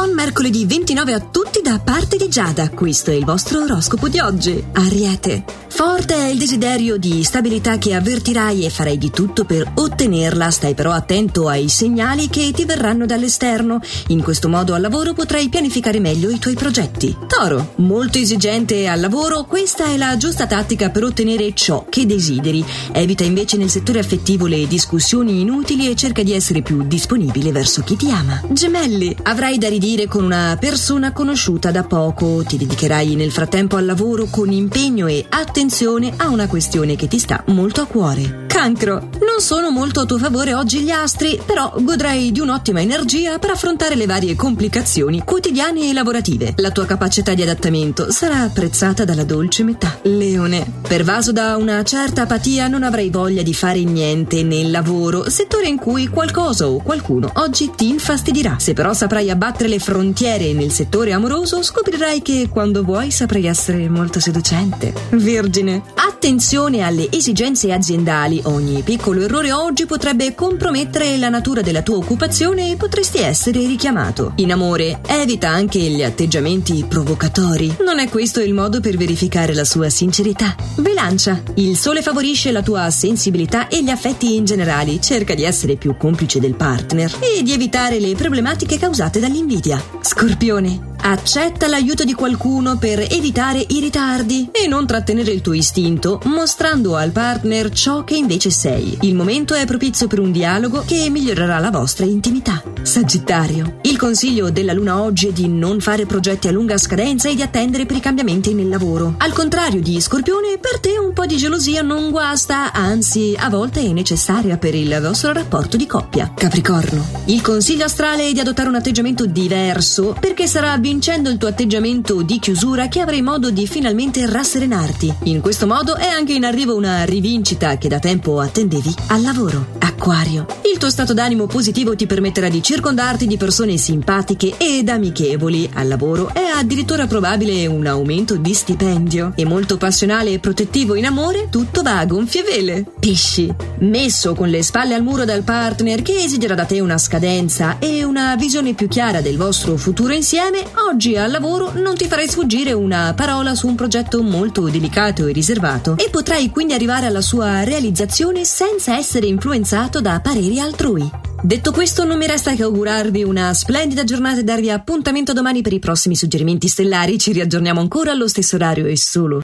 Buon mercoledì 29 a tutti da parte di Giada. Questo è il vostro oroscopo di oggi. Ariete. Forte è il desiderio di stabilità che avvertirai e farai di tutto per ottenerla. Stai però attento ai segnali che ti verranno dall'esterno. In questo modo al lavoro potrai pianificare meglio i tuoi progetti. Toro. Molto esigente al lavoro, questa è la giusta tattica per ottenere ciò che desideri. Evita invece nel settore affettivo le discussioni inutili e cerca di essere più disponibile verso chi ti ama. Gemelli. Avrai da ridire con una persona conosciuta da poco. Ti dedicherai nel frattempo al lavoro con impegno e attenzione a una questione che ti sta molto a cuore. Cancro. Sono molto a tuo favore oggi gli astri, però godrai di un'ottima energia per affrontare le varie complicazioni quotidiane e lavorative. La tua capacità di adattamento sarà apprezzata dalla dolce metà. Leone. Pervaso da una certa apatia non avrai voglia di fare niente nel lavoro, settore in cui qualcosa o qualcuno oggi ti infastidirà. Se però saprai abbattere le frontiere nel settore amoroso, scoprirai che quando vuoi saprai essere molto seducente. Vergine. Attenzione alle esigenze aziendali. Ogni piccolo errore oggi potrebbe compromettere la natura della tua occupazione e potresti essere richiamato. In amore, evita anche gli atteggiamenti provocatori. Non è questo il modo per verificare la sua sincerità. Bilancia. Il sole favorisce la tua sensibilità e gli affetti in generale. Cerca di essere più complice del partner e di evitare le problematiche causate dall'invidia. Scorpione. Accetta l'aiuto di qualcuno per evitare i ritardi e non trattenere il tuo istinto, mostrando al partner ciò che invece sei. Il momento è propizio per un dialogo che migliorerà la vostra intimità. Sagittario. Il consiglio della luna oggi è di non fare progetti a lunga scadenza e di attendere per i cambiamenti nel lavoro. Al contrario di Scorpione, per te un po' di gelosia non guasta, anzi, a volte è necessaria per il vostro rapporto di coppia. Capricorno. Il consiglio astrale è di adottare un atteggiamento diverso perché sarà vincendo il tuo atteggiamento di chiusura che avrai modo di finalmente rasserenarti. In questo modo è anche in arrivo una rivincita che da tempo attendevi al lavoro. Acquario. Il tuo stato d'animo positivo ti permetterà di circondarti di persone simpatiche ed amichevoli. Al lavoro è addirittura probabile un aumento di stipendio. E molto passionale e protettivo in amore, tutto va a gonfie vele. Pesci. Messo con le spalle al muro dal partner che esigerà da te una scadenza e una visione più chiara del vostro futuro insieme, oggi al lavoro non ti farai sfuggire una parola su un progetto molto delicato e riservato e potrai quindi arrivare alla sua realizzazione senza essere influenzato da pareri altrui. Detto questo, non mi resta che augurarvi una splendida giornata e darvi appuntamento domani per i prossimi suggerimenti stellari. Ci riaggiorniamo ancora allo stesso orario e solo